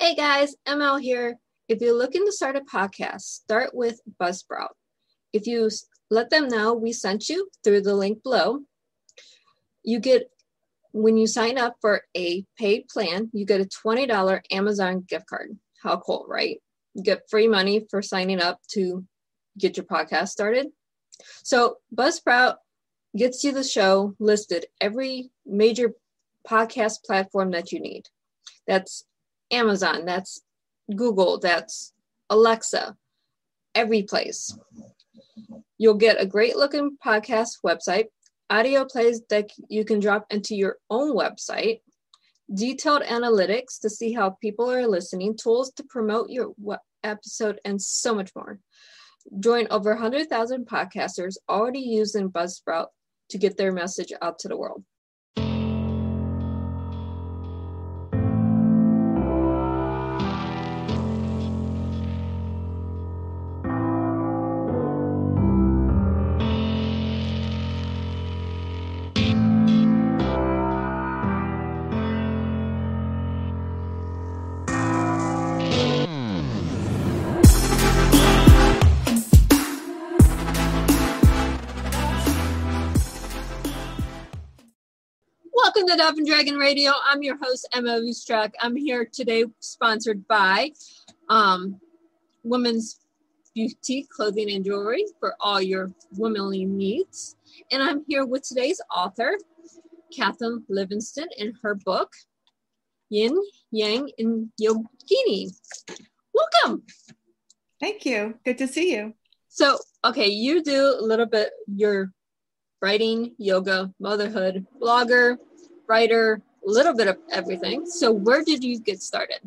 Hey guys, ML here. If you're looking to start a podcast, start with Buzzsprout. If you let them know we sent you through the link below, you get when you sign up for a paid plan, you get a $20 Amazon gift card. How cool, right? You get free money for signing up to get your podcast started. So Buzzsprout gets you the show listed every major podcast platform that you need. That's Amazon, that's Google, that's Alexa, every place. You'll get a great looking podcast website, audio plays that you can drop into your own website, detailed analytics to see how people are listening, tools to promote your episode, and so much more. Join over 100,000 podcasters already using Buzzsprout to get their message out to the world. Dove and Dragon Radio. I'm your host, M.L. Ruscsak. I'm here today sponsored by um, Women's Boutique Clothing and Jewelry for all your womanly needs. And I'm here with today's author, Kathryn Livingston, in her book, Yin, Yang, and Yogini. Welcome. Thank you. Good to see you. So, okay, you do a little bit, your writing, yoga, motherhood, blogger, writer, a little bit of everything. So, where did you get started?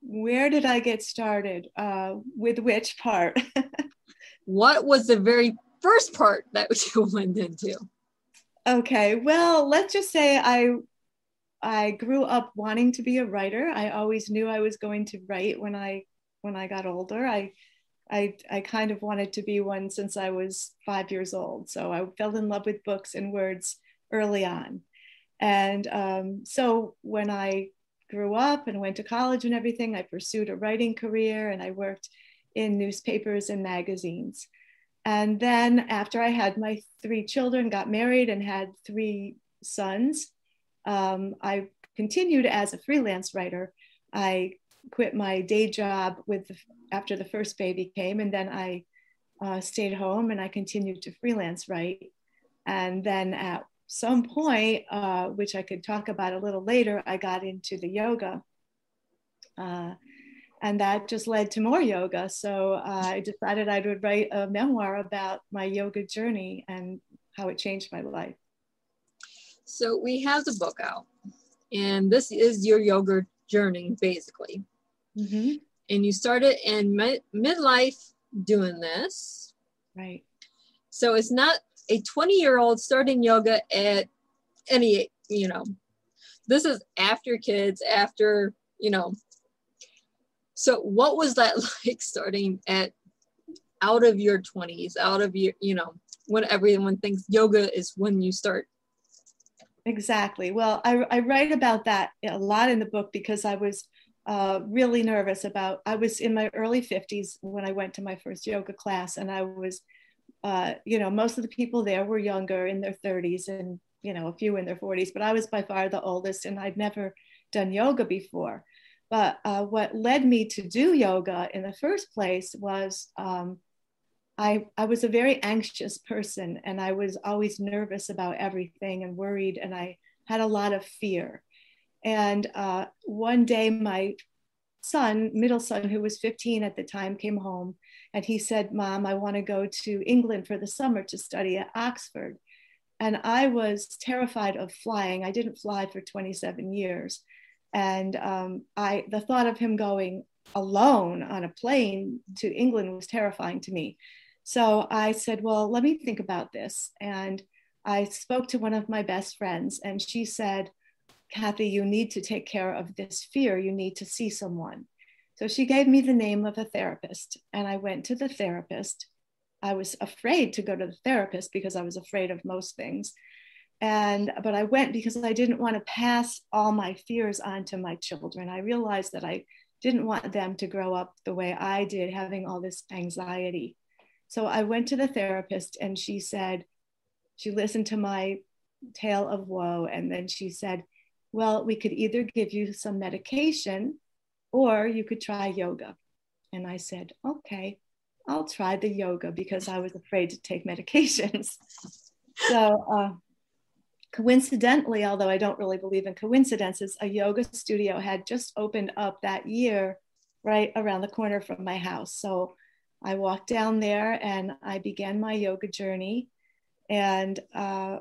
Where did I get started? Uh, with which part? what was the very first part that you went into? Okay, well, let's just say I I grew up wanting to be a writer. I always knew I was going to write when I when I got older. I I, I kind of wanted to be one since I was five years old. So I fell in love with books and words early on. And um, so when I grew up and went to college and everything, I pursued a writing career and I worked in newspapers and magazines. And then after I had my three children, got married, and had three sons, um, I continued as a freelance writer. I quit my day job with the, after the first baby came, and then I uh, stayed home and I continued to freelance write. And then at some point, uh, which I could talk about a little later, I got into the yoga. Uh, and that just led to more yoga. So uh, I decided I would write a memoir about my yoga journey and how it changed my life. So we have the book out, and this is your yoga journey, basically. Mm-hmm. And you started in mid- midlife doing this. Right. So it's not a 20 year old starting yoga at any, you know, this is after kids, after, you know. So what was that like starting at out of your 20s, out of your, you know, when everyone thinks yoga is when you start? Exactly. Well, I, I write about that a lot in the book because I was uh, really nervous about, I was in my early 50s when I went to my first yoga class and I was uh, you know, most of the people there were younger in their 30s and, you know, a few in their 40s, but I was by far the oldest and I'd never done yoga before. But uh, what led me to do yoga in the first place was um, I, I was a very anxious person and I was always nervous about everything and worried, and I had a lot of fear. And uh, one day, my son, middle son, who was 15 at the time, came home and he said, Mom, I want to go to England for the summer to study at Oxford. And I was terrified of flying. I didn't fly for 27 years. And um, I, the thought of him going alone on a plane to England was terrifying to me. So I said, Well, let me think about this. And I spoke to one of my best friends, and she said, Kathy, you need to take care of this fear. You need to see someone. So she gave me the name of a therapist, and I went to the therapist. I was afraid to go to the therapist because I was afraid of most things. and but i went because i didn't want to pass all my fears on to my children i realized that i didn't want them to grow up the way i did having all this anxiety so i went to the therapist and she said she listened to my tale of woe and then she said well we could either give you some medication or you could try yoga and i said okay i'll try the yoga because i was afraid to take medications so uh, coincidentally, although I don't really believe in coincidences, a yoga studio had just opened up that year right around the corner from my house. So I walked down there and I began my yoga journey. And uh,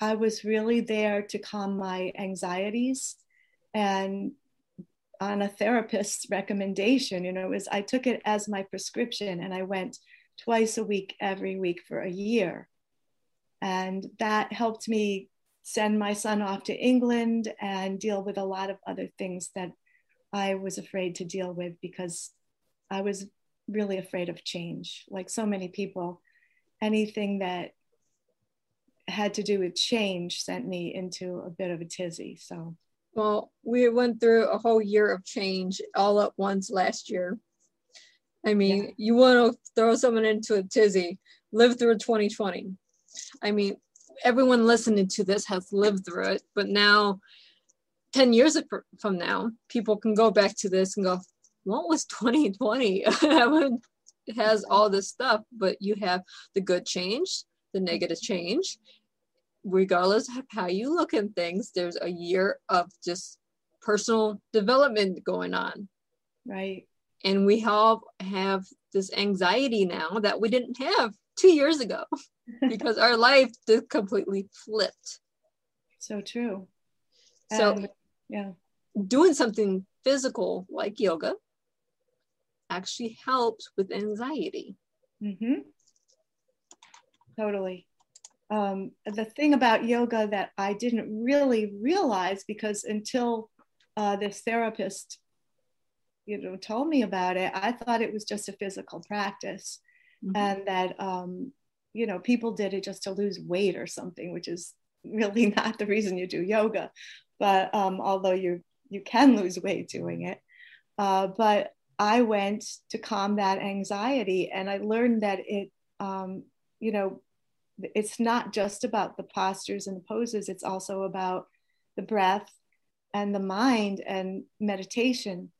I was really there to calm my anxieties and on a therapist's recommendation. You know, it was I took it as my prescription and I went twice a week every week for a year. And that helped me send my son off to England and deal with a lot of other things that I was afraid to deal with because I was really afraid of change. Like so many people, anything that had to do with change sent me into a bit of a tizzy. So, well, we went through a whole year of change all at once last year. I mean, yeah. you want to throw someone into a tizzy, live through 2020. I mean, everyone listening to this has lived through it, but now 10 years from now, people can go back to this and go, what was 2020? it has all this stuff, but you have the good change, the negative change. Regardless of how you look at things, there's a year of just personal development going on. Right. And we all have this anxiety now that we didn't have two years ago because our life just completely flipped. So true. So, and, yeah, doing something physical like yoga actually helps with anxiety. Mm-hmm. Totally. Um, the thing about yoga that I didn't really realize because until uh, this therapist, you know, told me about it, I thought it was just a physical practice mm-hmm. and that um, you know people did it just to lose weight or something, which is really not the reason you do yoga. But um, although you you can lose weight doing it, uh, but I went to combat anxiety, and I learned that it um, you know it's not just about the postures and the poses; it's also about the breath and the mind and meditation.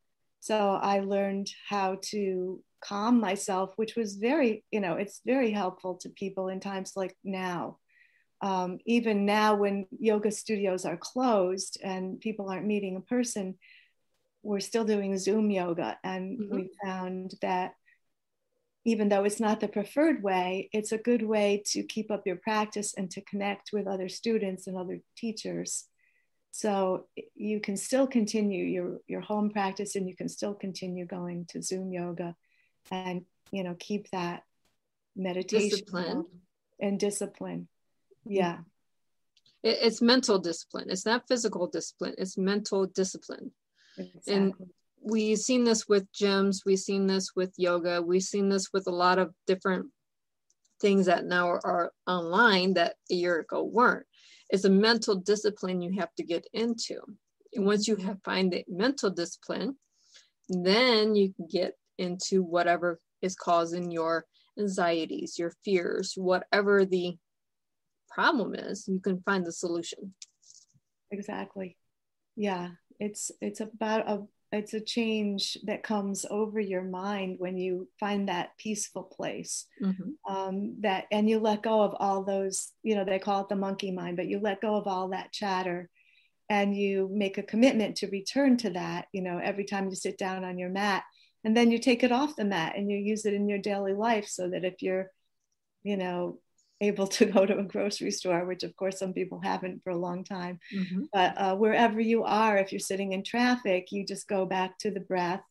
So I learned how to calm myself, which was very, you know, it's very helpful to people in times like now. Um, even now, when yoga studios are closed and people aren't meeting in person, we're still doing Zoom yoga. And mm-hmm. we found that even though it's not the preferred way, it's a good way to keep up your practice and to connect with other students and other teachers. So you can still continue your, your home practice and you can still continue going to Zoom yoga and you know keep that meditation discipline. and discipline mm-hmm. yeah it's mental discipline it's not physical discipline it's mental discipline exactly. and we've seen this with gyms we've seen this with yoga we've seen this with a lot of different things that now are, are online that a year ago weren't it's a mental discipline you have to get into and once you have find the mental discipline then you can get into whatever is causing your anxieties, your fears, whatever the problem is, you can find the solution. Exactly. Yeah, it's it's about a it's a change that comes over your mind when you find that peaceful place mm-hmm. um, that and you let go of all those you know they call it the monkey mind but you let go of all that chatter and you make a commitment to return to that you know every time you sit down on your mat and then you take it off the mat and you use it in your daily life so that if you're you know able to go to a grocery store which of course some people haven't for a long time mm-hmm. but uh, wherever you are if you're sitting in traffic you just go back to the breath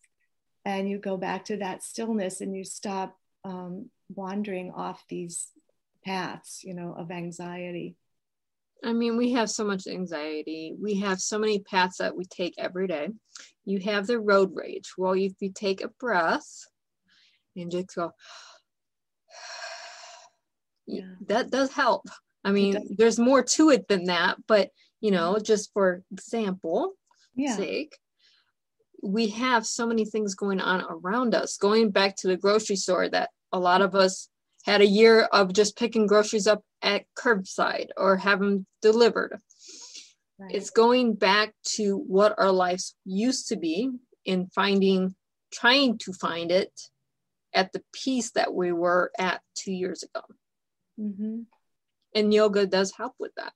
and you go back to that stillness and you stop um, wandering off these paths you know of anxiety I mean, we have so much anxiety. We have so many paths that we take every day. You have the road rage. Well, if you take a breath and just go, yeah. that does help. I mean, there's more to it than that, but you mm-hmm. know, just for example yeah. sake, we have so many things going on around us. Going back to the grocery store, that a lot of us had a year of just picking groceries up at curbside or have them delivered. Right. It's going back to what our lives used to be in finding, trying to find it at the peace that we were at two years ago. Mm-hmm. And yoga does help with that.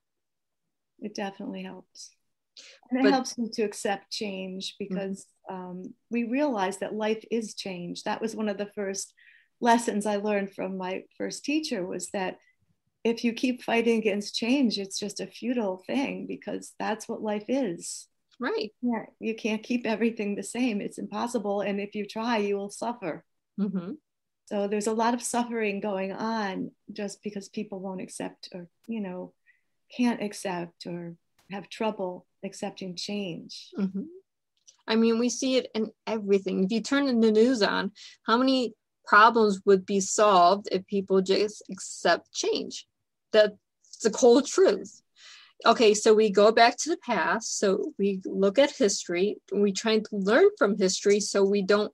It definitely helps. And it but, helps me to accept change because mm-hmm. um, we realize that life is change. That was one of the first lessons I learned from my first teacher was that if you keep fighting against change, it's just a futile thing because that's what life is. Right. Yeah, you can't keep everything the same. It's impossible. And if you try, you will suffer. Mm-hmm. So there's a lot of suffering going on just because people won't accept or, you know, can't accept or have trouble accepting change. Mm-hmm. I mean, we see it in everything. If you turn the news on, how many problems would be solved if people just accept change? That's the cold truth. Okay, so we go back to the past. So we look at history. We try to learn from history so we don't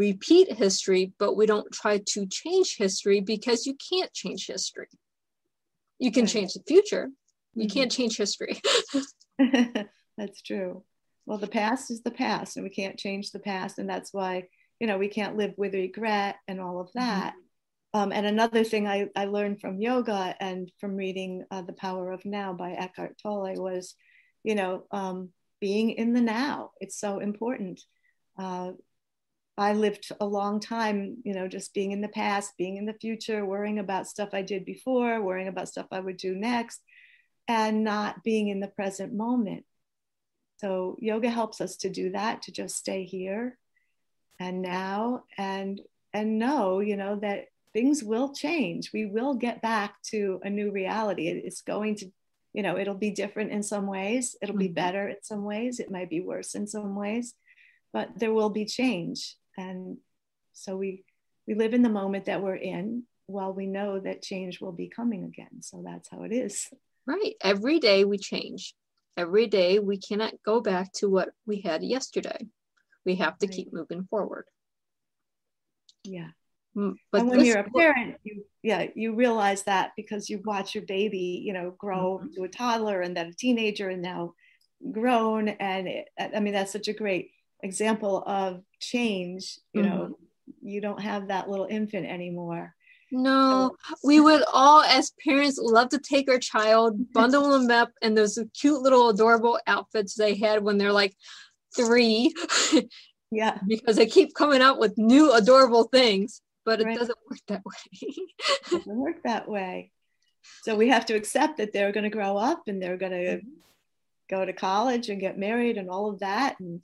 repeat history, but we don't try to change history because you can't change history. You can change the future. You mm-hmm. can't change history. that's true. Well, the past is the past, and we can't change the past. And that's why, you know, we can't live with regret and all of mm-hmm. that. Mm-hmm. Um, and another thing I, I learned from yoga and from reading uh, The Power of Now by Eckhart Tolle was, you know, um, being in the now. It's so important. Uh, I lived a long time, you know, just being in the past, being in the future, worrying about stuff I did before, worrying about stuff I would do next, and not being in the present moment. So, yoga helps us to do that, to just stay here and now and and know you know that things will change. We will get back to a new reality. It's going to, you know, it'll be different in some ways. It'll be mm-hmm. better in some ways. It might be worse in some ways, but there will be change. And so we we live in the moment that we're in while we know that change will be coming again. So that's how it is. Right. Every day we change. Every day we cannot go back to what we had yesterday. We have to right. keep moving forward. Yeah. Mm, but and when you're a parent, you yeah, you realize that because you watch your baby, you know, grow mm-hmm. to a toddler and then a teenager and now grown. And it, I mean, that's such a great example of change. You mm-hmm. know, you don't have that little infant anymore. No, we would all, as parents, love to take our child, bundle them up in those cute little adorable outfits they had when they're like three. Yeah. because they keep coming out with new adorable things but it right. doesn't work that way. it doesn't work that way. So we have to accept that they're going to grow up and they're going to mm-hmm. go to college and get married and all of that. And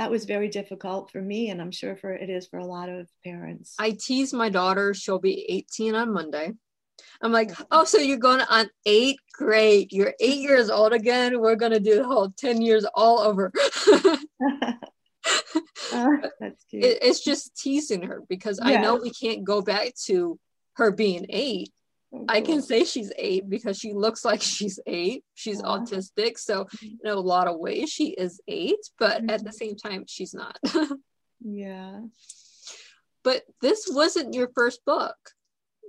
that was very difficult for me. And I'm sure for it is for a lot of parents. I tease my daughter, she'll be 18 on Monday. I'm like, oh, so you're going on eight? Great. You're eight years old again. We're going to do the whole 10 years all over. Oh, that's cute. It, it's just teasing her because yeah. I know we can't go back to her being eight. I can say she's eight because she looks like she's eight. She's autistic. So, in a lot of ways, she is eight, but mm-hmm. at the mm-hmm. same time, she's not. yeah. But this wasn't your first book.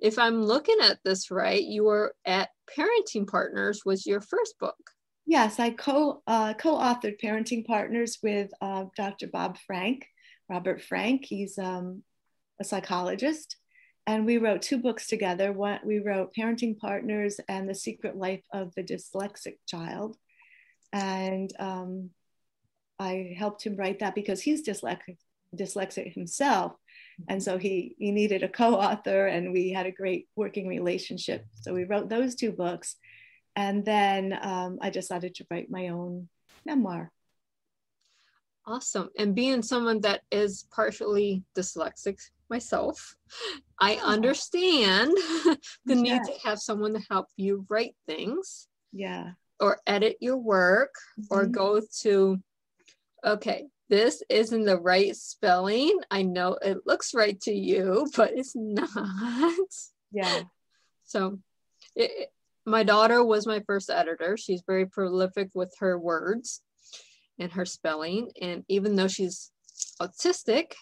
If I'm looking at this right, you were at Parenting Partners was your first book. Yes, I co uh, co-authored Parenting Partners with uh, Dr. Bob Frank, Robert Frank. He's um, a psychologist, and we wrote two books together. One we wrote Parenting Partners and The Secret Life of the Dyslexic Child, and um, I helped him write that because he's dyslexic, dyslexic himself, and so he he needed a co-author, and we had a great working relationship. So we wrote those two books and then um, I decided to write my own memoir. Awesome. And being someone that is partially dyslexic myself, I oh. understand the yeah. need to have someone to help you write things. Yeah. Or edit your work mm-hmm. or go to, okay, this isn't the right spelling. I know it looks right to you, but it's not. Yeah. So it, my daughter was my first editor. She's very prolific with her words and her spelling. And even though she's autistic,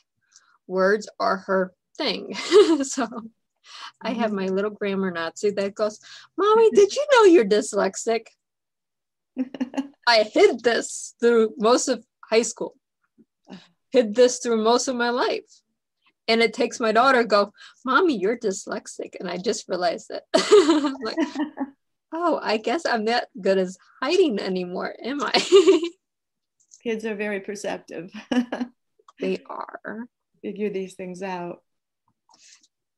words are her thing. so I have my mm-hmm. little grammar Nazi that goes, Mommy, did you know you're dyslexic? I hid this through most of high school, hid this through most of my life. And it takes my daughter go, Mommy, you're dyslexic. And I just realized it. like, oh, I guess I'm not good as hiding anymore, am I? Kids are very perceptive. they are. Figure these things out.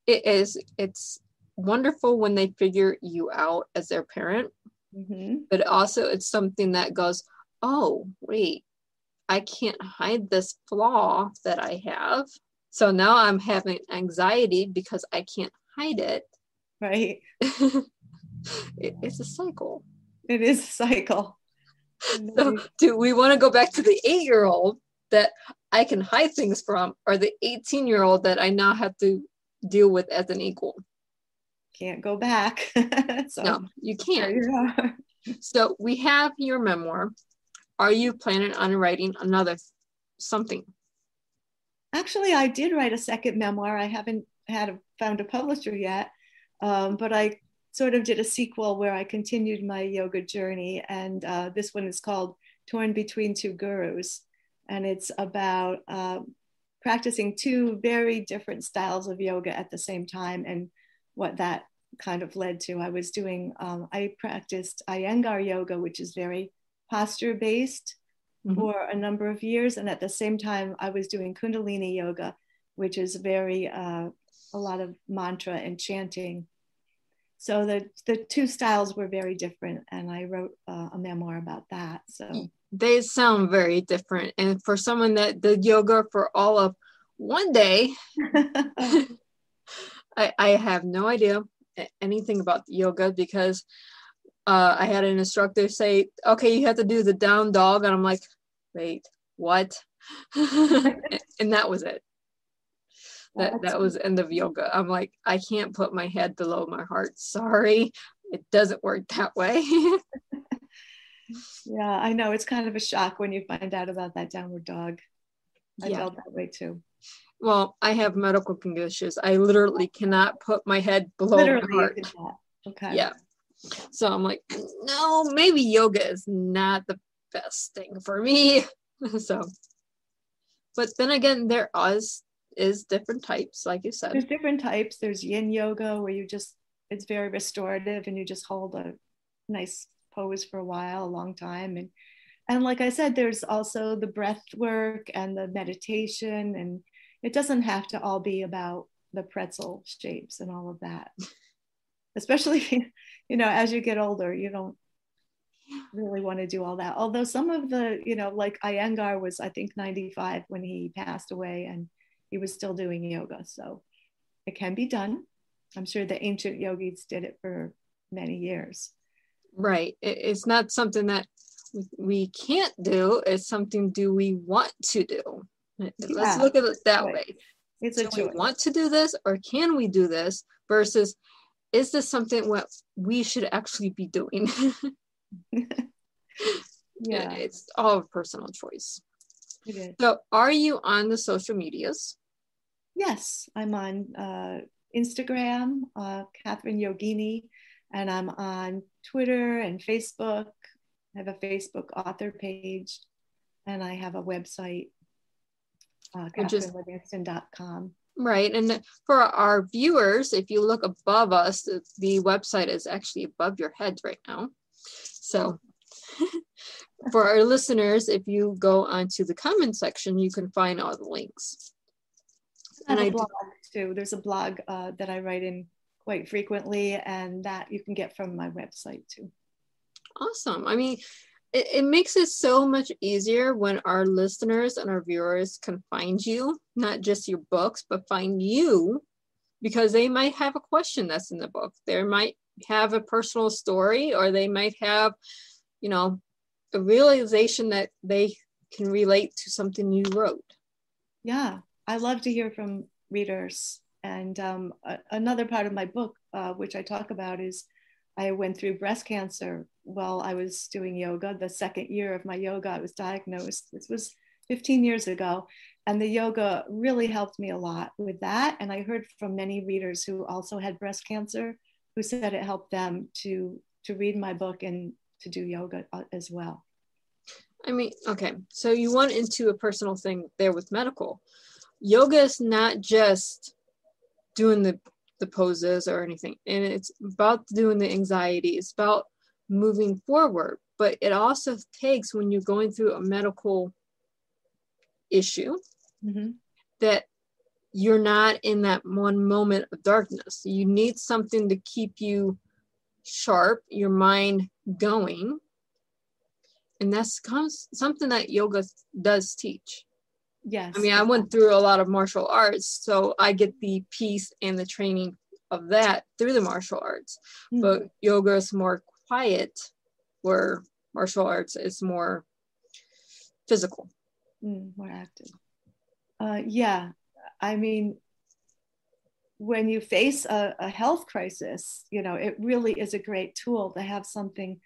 It is, it's wonderful when they figure you out as their parent, mm-hmm. but also it's something that goes, oh, wait, I can't hide this flaw that I have. So now I'm having anxiety because I can't hide it. Right. it, it's a cycle. It is a cycle. So, do we want to go back to the eight year old that I can hide things from, or the 18 year old that I now have to deal with as an equal? Can't go back. so, no, you can't. You so, we have your memoir. Are you planning on writing another something? Actually, I did write a second memoir. I haven't had a, found a publisher yet, um, but I sort of did a sequel where I continued my yoga journey. And uh, this one is called Torn Between Two Gurus. And it's about uh, practicing two very different styles of yoga at the same time and what that kind of led to. I was doing, um, I practiced Iyengar yoga, which is very posture based mm-hmm. for a number of years. And at the same time, I was doing Kundalini yoga, which is very, uh, a lot of mantra and chanting so the the two styles were very different and i wrote uh, a memoir about that so they sound very different. And for someone that did yoga for all of one day I, I have no idea anything about yoga because uh, i had an instructor say okay you have to do the down dog. And i'm like wait what? And that was it. That that was end of yoga. I'm like i can't put my head below my heart. Sorry. It doesn't work that way yeah i know. It's kind of a shock when you find out about that downward dog. I yeah. felt that way too. Well i have medical conditions. I literally cannot put my head below literally my heart. okay. Yeah. So i'm like no maybe yoga is not the best thing for me. So but then again there is is different types, like you said. There's different types. There's yin yoga where you just it's very restorative and you just hold a nice pose for a while, a long time. And and like I said, there's also the breath work and the meditation, and it doesn't have to all be about the pretzel shapes and all of that. Especially, you know, as you get older, you don't really want to do all that. Although some of the, you know, like Iyengar was, I think, 95 when he passed away, and he was still doing yoga. So it can be done. I'm sure the ancient yogis did it for many years. Right. It's not something that we can't do. It's something do we want to do? Let's yeah, look at it that right. way. It's do we want to do this or can we do this versus is this something what we should actually be doing? yeah. It's all a personal choice. So are you on the social medias? Yes, I'm on uh, Instagram, uh, Kathryn Yogini, and I'm on Twitter and Facebook. I have a Facebook author page, and I have a website, uh, kathrynlivingston.com. Right. And for our viewers, if you look above us, the website is actually above your heads right now. So for our listeners, if you go onto the comment section, you can find all the links and I blog too. There's a blog uh, that I write in quite frequently, and that you can get from my website too. Awesome. I mean, it, it makes it so much easier when our listeners and our viewers can find you, not just your books, but find you because they might have a question that's in the book. They might have a personal story, or they might have, you know, a realization that they can relate to something you wrote. Yeah, I love to hear from readers. And um, a- another part of my book, uh, which I talk about, is I went through breast cancer while I was doing yoga. The second year of my yoga, I was diagnosed. This was 15 years ago. And the yoga really helped me a lot with that. And I heard from many readers who also had breast cancer who said it helped them to, to read my book and to do yoga uh, as well. I mean, okay, so you went into a personal thing there with medical. Yoga is not just doing the the poses or anything, and it's about doing the anxiety. It's about moving forward, but it also takes when you're going through a medical issue mm-hmm. that you're not in that one moment of darkness. You need something to keep you sharp, your mind going. And that's something that yoga does teach. Yes. I mean, I went through a lot of martial arts, so I get the peace and the training of that through the martial arts. Mm-hmm. But yoga is more quiet, where martial arts is more physical, mm, more active. Uh, yeah, I mean, when you face a, a, health crisis, you know, it really is a great tool to have something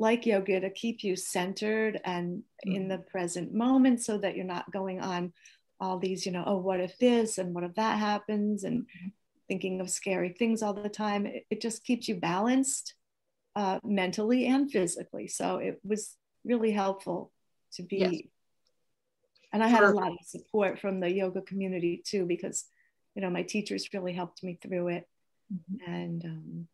like yoga to keep you centered and mm-hmm. in the present moment so that you're not going on all these, you know, oh, what if this and what if that happens and mm-hmm. thinking of scary things all the time. It, it just keeps you balanced uh, mentally and physically. So it was really helpful to be yes and i had a lot of support from the yoga community too because you know my teachers really helped me through it mm-hmm. and um,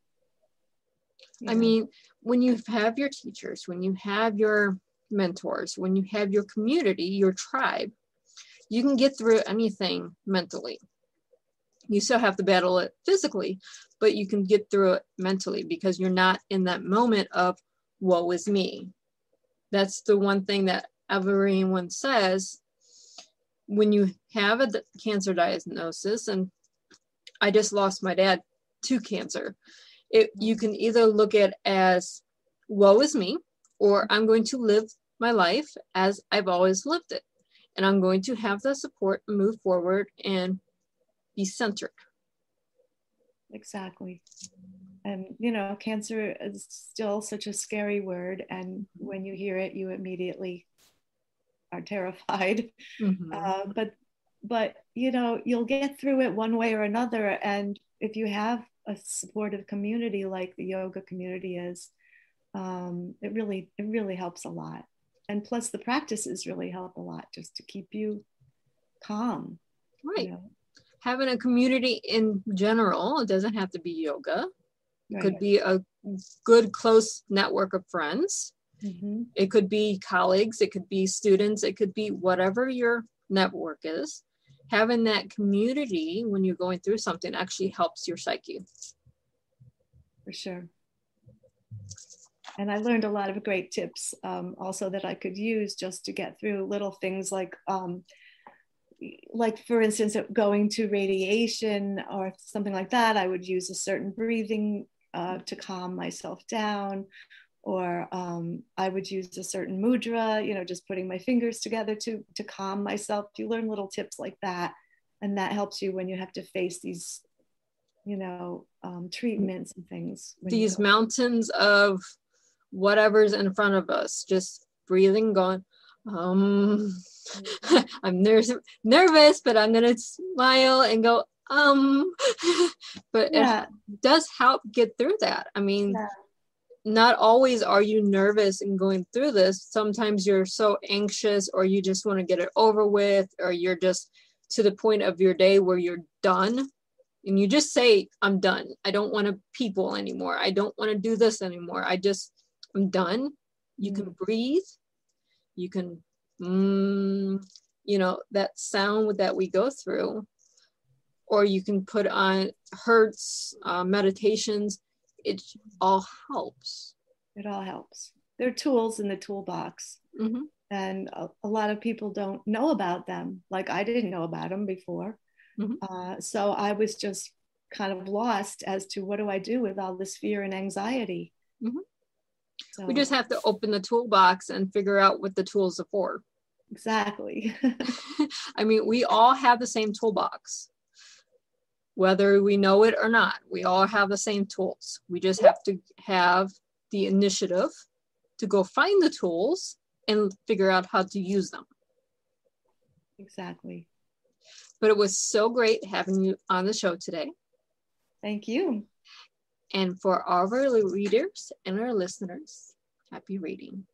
i mean when you have your teachers when you have your mentors when you have your community your tribe you can get through anything mentally. You still have to battle it physically but you can get through it mentally because you're not in that moment of woe is me. That's the one thing that everyone says when you have a cancer diagnosis, and I just lost my dad to cancer, it, you can either look at as woe is me, or I'm going to live my life as I've always lived it. And I'm going to have the support and move forward and be centered. Exactly. And, you know, cancer is still such a scary word. And when you hear it, you immediately are terrified. Mm-hmm. Uh, but but you know you'll get through it one way or another. And if you have a supportive community like the yoga community is, um, it really it really helps a lot. And plus the practices really help a lot just to keep you calm. Right. You know? Having a community in general, it doesn't have to be yoga. It right. could be a good close network of friends Mm-hmm. It could be colleagues, it could be students, it could be whatever your network is. Having that community when you're going through something actually helps your psyche. For sure. And I learned a lot of great tips um, also that I could use just to get through little things like, um, like for instance, going to radiation or something like that. I would use a certain breathing uh, to calm myself down or um, I would use a certain mudra, you know, just putting my fingers together to to calm myself. You learn little tips like that, and that helps you when you have to face these, you know, um, treatments and things. These mountains of whatever's in front of us, just breathing, going. Um. I'm nervous, nervous, but I'm gonna smile and go. Um, but yeah. it does help get through that. I mean. Yeah not always are you nervous in going through this. Sometimes you're so anxious, or you just want to get it over with, or you're just to the point of your day where you're done. And you just say, I'm done. I don't want to people anymore. I don't want to do this anymore. I just, I'm done. You can mm. breathe. You can, mm, you know, that sound that we go through. Or you can put on Hertz uh, meditations it all helps. It all helps. They're tools in the toolbox. Mm-hmm. And a, a, lot of people don't know about them. Like I didn't know about them before. Mm-hmm. Uh, so I was just kind of lost as to what do I do with all this fear and anxiety. Mm-hmm. So, we just have to open the toolbox and figure out what the tools are for. Exactly. I mean, we all have the same toolbox. Whether we know it or not. We all have the same tools. We just have to have the initiative to go find the tools and figure out how to use them. Exactly. But it was so great having you on the show today. Thank you. And for all of our readers and our listeners, happy reading.